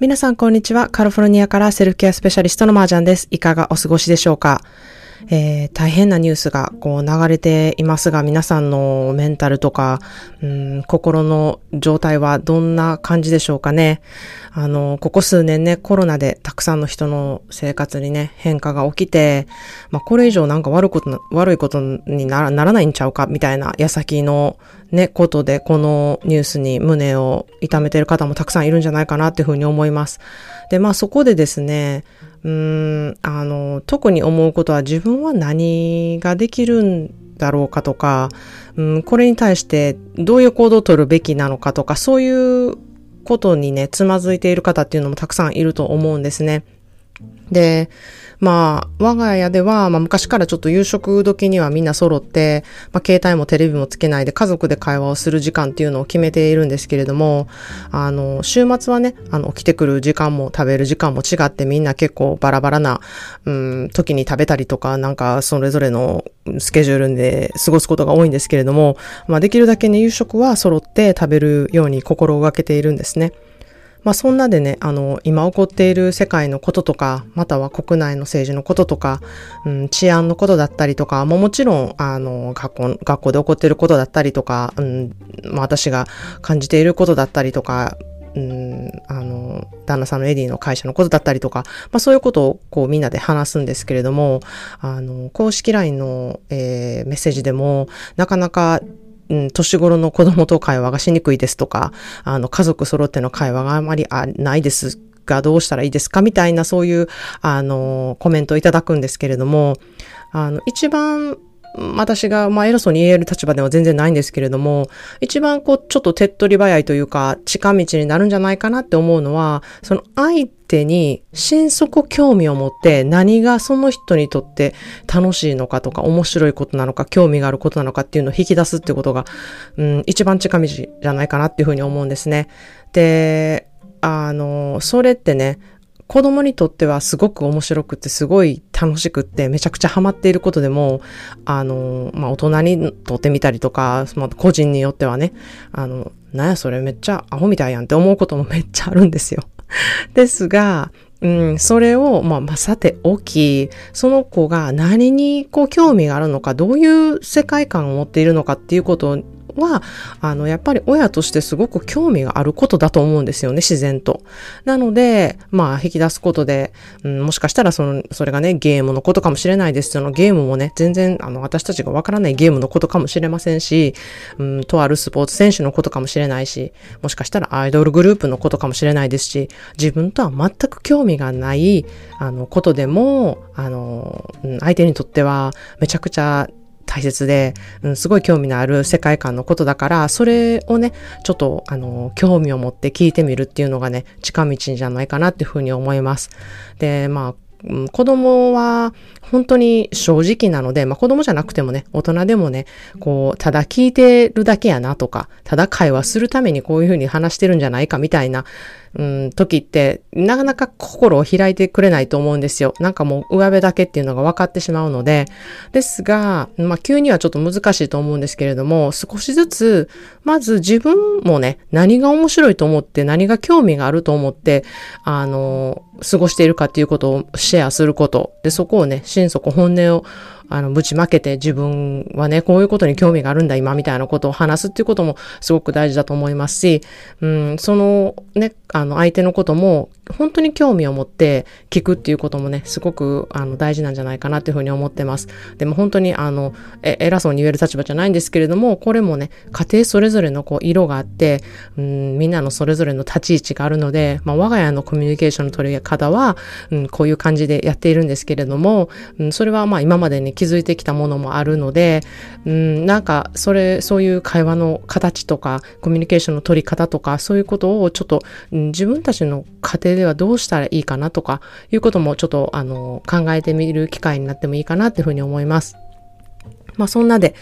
皆さん、こんにちは。カリフォルニアからセルフケアスペシャリストのマージャンです。いかがお過ごしでしょうか？えー、大変なニュースがこう流れていますが、皆さんのメンタルとか、うん、心の状態はどんな感じでしょうかね。あの、ここ数年ね、コロナでたくさんの人の生活にね、変化が起きて、まあ、これ以上なんか悪いこと、悪いことにならならないんちゃうか、みたいな矢先のね、ことで、このニュースに胸を痛めている方もたくさんいるんじゃないかなっていうふうに思います。で、まあそこでですね、うーん、あの、特に思うことは自分は何ができるんだろうかとか、うん、これに対してどういう行動を取るべきなのかとか、そういうことにね、つまずいている方っていうのもたくさんいると思うんですね。で、まあ、我が家では、まあ昔からちょっと夕食時にはみんな揃って、まあ携帯もテレビもつけないで家族で会話をする時間っていうのを決めているんですけれども、あの、週末はね、あの、起きてくる時間も食べる時間も違ってみんな結構バラバラな、うん、時に食べたりとか、なんかそれぞれのスケジュールで過ごすことが多いんですけれども、まあできるだけね、夕食は揃って食べるように心がけているんですね。まあそんなでね、あの、今起こっている世界のこととか、または国内の政治のこととか、うん、治安のことだったりとか、ももちろん、あの、学校、学校で起こっていることだったりとか、うん、まあ私が感じていることだったりとか、うん、あの、旦那さんのエディの会社のことだったりとか、まあそういうことをこうみんなで話すんですけれども、あの、公式 LINE の、えー、メッセージでも、なかなかうん、年頃の子供と会話がしにくいですとか、あの、家族揃っての会話があまりないですがどうしたらいいですかみたいなそういう、あの、コメントをいただくんですけれども、あの、一番私が、まあ、偉そうに言える立場では全然ないんですけれども、一番こう、ちょっと手っ取り早いというか、近道になるんじゃないかなって思うのは、その相手に心底興味を持って何がその人にとって楽しいのかとか、面白いことなのか、興味があることなのかっていうのを引き出すってことが、うん、一番近道じゃないかなっていうふうに思うんですね。で、あの、それってね、子供にとってはすごく面白くてすごい楽しくってめちゃくちゃハマっていることでも、あの、まあ、大人にとってみたりとか、まあ、個人によってはね、あの、なんやそれめっちゃアホみたいやんって思うこともめっちゃあるんですよ。ですが、うん、それを、まあ、ま、さておき、その子が何にこう興味があるのか、どういう世界観を持っているのかっていうことは、あの、やっぱり親としてすごく興味があることだと思うんですよね、自然と。なので、まあ、引き出すことで、うん、もしかしたらその、それがね、ゲームのことかもしれないです。そのゲームもね、全然、あの、私たちがわからないゲームのことかもしれませんし、うん、とあるスポーツ選手のことかもしれないし、もしかしたらアイドルグループのことかもしれないですし、自分とは全く興味がない、あの、ことでも、あの、相手にとってはめちゃくちゃ大切で、うん、すごい興味のある世界観のことだから、それをね、ちょっと、あの、興味を持って聞いてみるっていうのがね、近道じゃないかなっていうふうに思います。で、まあ、子供は本当に正直なので、まあ子供じゃなくてもね、大人でもね、こう、ただ聞いてるだけやなとか、ただ会話するためにこういうふうに話してるんじゃないかみたいな、うん、時って、なかなか心を開いてくれないと思うんですよ。なんかもう上辺だけっていうのが分かってしまうので。ですが、まあ急にはちょっと難しいと思うんですけれども、少しずつ、まず自分もね、何が面白いと思って、何が興味があると思って、あの、過ごしているかっていうことをシェアすること。で、そこをね、心底本音をあの、ぶちまけて自分はね、こういうことに興味があるんだ、今、みたいなことを話すっていうこともすごく大事だと思いますし、うん、そのね、あの、相手のことも、本当に興味を持って聞くっていうこともね、すごく、あの、大事なんじゃないかなっていうふうに思ってます。でも本当に、あの、え、偉そうに言える立場じゃないんですけれども、これもね、家庭それぞれのこう、色があって、うん、みんなのそれぞれの立ち位置があるので、まあ、我が家のコミュニケーションの取り方は、うん、こういう感じでやっているんですけれども、うん、それはまあ、今までに気づいてきたものもあるので、うん、なんか、それ、そういう会話の形とか、コミュニケーションの取り方とか、そういうことをちょっと、うん、自分たちの家庭ではどうしたらいいかなとか、いうこともちょっと、あの、考えてみる機会になってもいいかなっていうふうに思います。まあそんなで、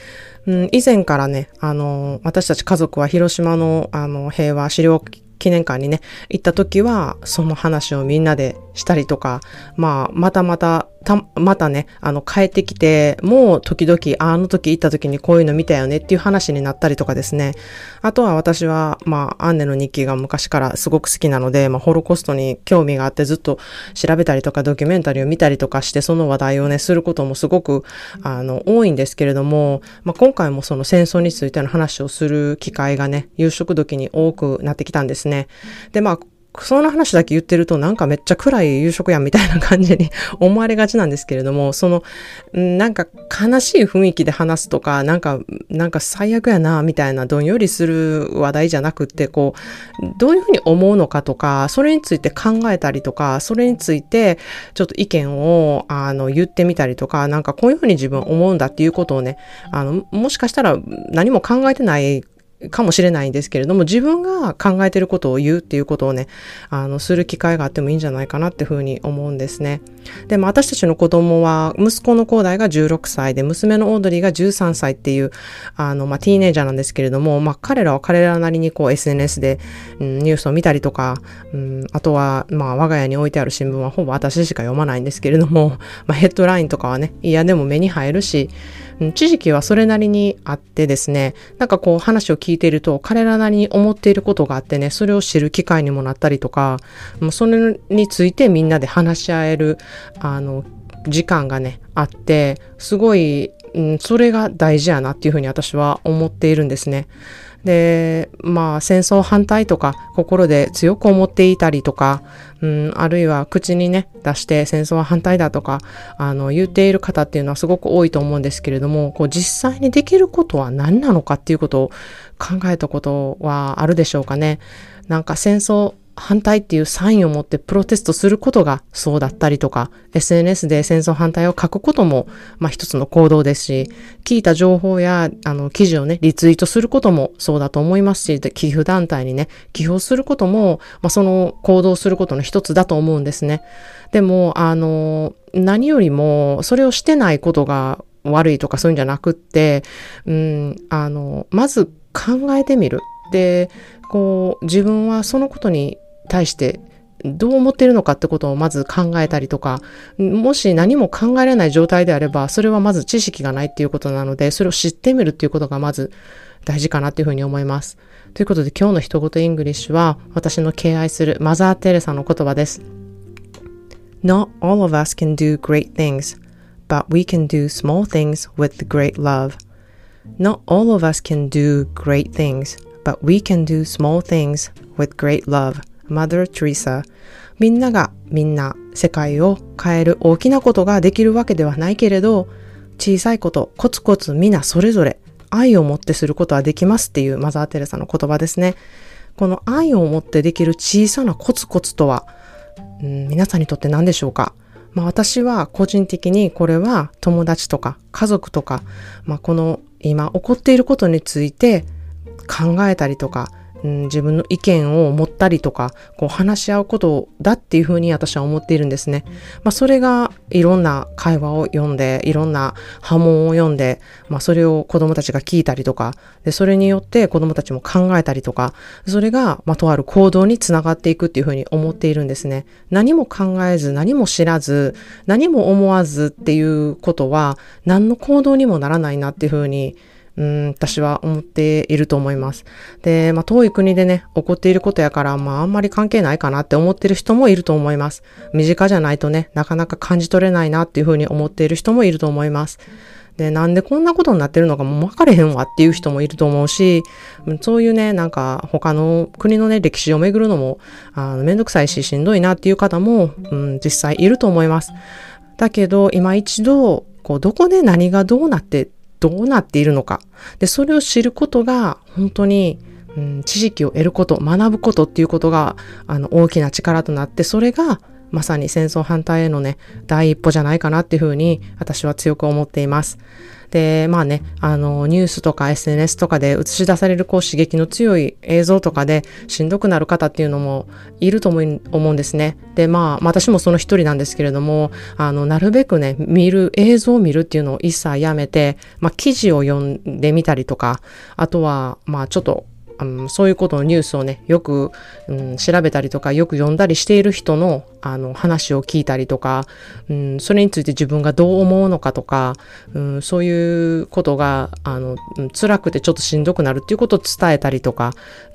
うん、以前からね、あの、私たち家族は広島の、あの、平和資料記念館にね、行った時は、その話をみんなでしたりとか、まあ、またまたた、またね、あの、帰ってきて、もう時々、あの時行った時にこういうの見たよねっていう話になったりとかですね。あとは私は、まあ、アンネの日記が昔からすごく好きなので、まあ、ホロコストに興味があってずっと調べたりとか、ドキュメンタリーを見たりとかして、その話題をね、することもすごく、あの、多いんですけれども、まあ、今回もその戦争についての話をする機会がね、夕食時に多くなってきたんですね。で、まあ、その話だけ言ってるとなんかめっちゃ暗い夕食やんみたいな感じに 思われがちなんですけれども、その、なんか悲しい雰囲気で話すとか、なんか、なんか最悪やな、みたいなどんよりする話題じゃなくって、こう、どういうふうに思うのかとか、それについて考えたりとか、それについてちょっと意見を、あの、言ってみたりとか、なんかこういうふうに自分思うんだっていうことをね、あの、もしかしたら何も考えてないかもしれないんですけれども、自分が考えてることを言うっていうことをね、あの、する機会があってもいいんじゃないかなっていうふうに思うんですね。でも私たちの子供は、息子の高大が16歳で、娘のオードリーが13歳っていう、あの、まあ、ティーネイジャーなんですけれども、まあ、彼らは彼らなりにこう SNS で、うん、ニュースを見たりとか、うん、あとは、まあ、我が家に置いてある新聞はほぼ私しか読まないんですけれども、まあ、ヘッドラインとかはね、嫌でも目に入るし、知識はそれなりにあってですね、なんかこう話を聞いていると彼らなりに思っていることがあってね、それを知る機会にもなったりとか、もうそれについてみんなで話し合える、あの、時間がね、あって、すごい、うん、それが大事やなっていうふうに私は思っているんですね。で、まあ戦争反対とか心で強く思っていたりとか、うん、あるいは口にね、出して戦争は反対だとか、あの、言っている方っていうのはすごく多いと思うんですけれども、こう実際にできることは何なのかっていうことを考えたことはあるでしょうかね。なんか戦争反対っていうサインを持ってプロテストすることがそうだったりとか、SNS で戦争反対を書くことも、まあ一つの行動ですし、聞いた情報や、あの、記事をね、リツイートすることもそうだと思いますし、寄付団体にね、寄付をすることも、まあその行動することの一つだと思うんですね。でも、あの、何よりも、それをしてないことが悪いとかそういうんじゃなくって、うん、あの、まず考えてみる。で、こう、自分はそのことに対してどう思っているのかってことをまず考えたりとか、もし何も考えられない状態であれば、それはまず知識がないっていうことなので、それを知ってみるっていうことがまず大事かなっていうふうに思います。ということで今日の一言 English は私の敬愛するマザー・テレサの言葉です。Not all of us can do great things, but we can do small things with great love. Not all of us can do great things, but we can do small things with great love. Mother Teresa みんながみんな世界を変える大きなことができるわけではないけれど小さいことコツコツ皆それぞれ愛を持ってすることはできますっていうマザー・テレサの言葉ですね。この愛を持ってできる小さなコツコツとは、うん、皆さんにとって何でしょうか？まあ私は個人的にこれは友達とか家族とか、まあこの今起こっていることについて考えたりとかうん、自分の意見を持ったりとか、こう話し合うことだっていうふうに私は思っているんですね。まあそれがいろんな会話を読んで、いろんな波紋を読んで、まあそれを子供たちが聞いたりとか、で、それによって子供たちも考えたりとか、それが、まあとある行動につながっていくっていうふうに思っているんですね。何も考えず、何も知らず、何も思わずっていうことは、何の行動にもならないなっていうふうにうん、私は思っていると思います。で、まあ、遠い国でね、起こっていることやから、まあ、あんまり関係ないかなって思ってる人もいると思います。身近じゃないとね、なかなか感じ取れないなっていうふうに思っている人もいると思います。で、なんでこんなことになってるのかもう分かれへんわっていう人もいると思うし、そういうね、なんか他の国のね、歴史をめぐるのも、あのめんどくさいししんどいなっていう方も、うん、実際いると思います。だけど、今一度、こう、どこで何がどうなってどうなっているのか。で、それを知ることが本当に、うん、知識を得ること、学ぶことっていうことが、あの、大きな力となって、それが、まさに戦争反対へのね、第一歩じゃないかなっていうふうに、私は強く思っています。で、まあね、あの、ニュースとか SNS とかで映し出されるこう刺激の強い映像とかでしんどくなる方っていうのもいると思うんですね。で、まあ、私もその一人なんですけれども、あの、なるべくね、見る、映像を見るっていうのを一切やめて、まあ、記事を読んでみたりとか、あとは、まあ、ちょっとうん、そういうことのニュースをね、よく、うん、調べたりとか、よく読んだりしている人のあの、話を聞いたりとか、うん、それについて自分がどう思うのかとか、うん、そういうことが、あの、辛くてちょっとしんどくなるっていうことを伝えたりとか、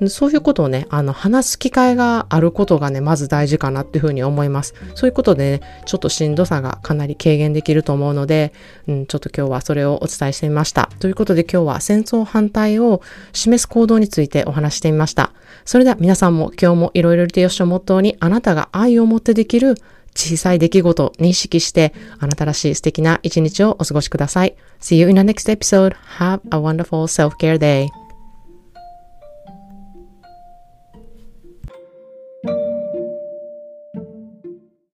そういうことをね、あの、話す機会があることがね、まず大事かなっていうふうに思います。そういうことでね、ちょっとしんどさがかなり軽減できると思うので、うん、ちょっと今日はそれをお伝えしてみました。ということで今日は戦争反対を示す行動についてお話してみました。それでは皆さんも今日もいろいろとよしをモットーにあなたが愛を持ってできる小さい出来事を認識してあなたらしい素敵な一日をお過ごしください。See you in the next episode. Have a wonderful self-care day.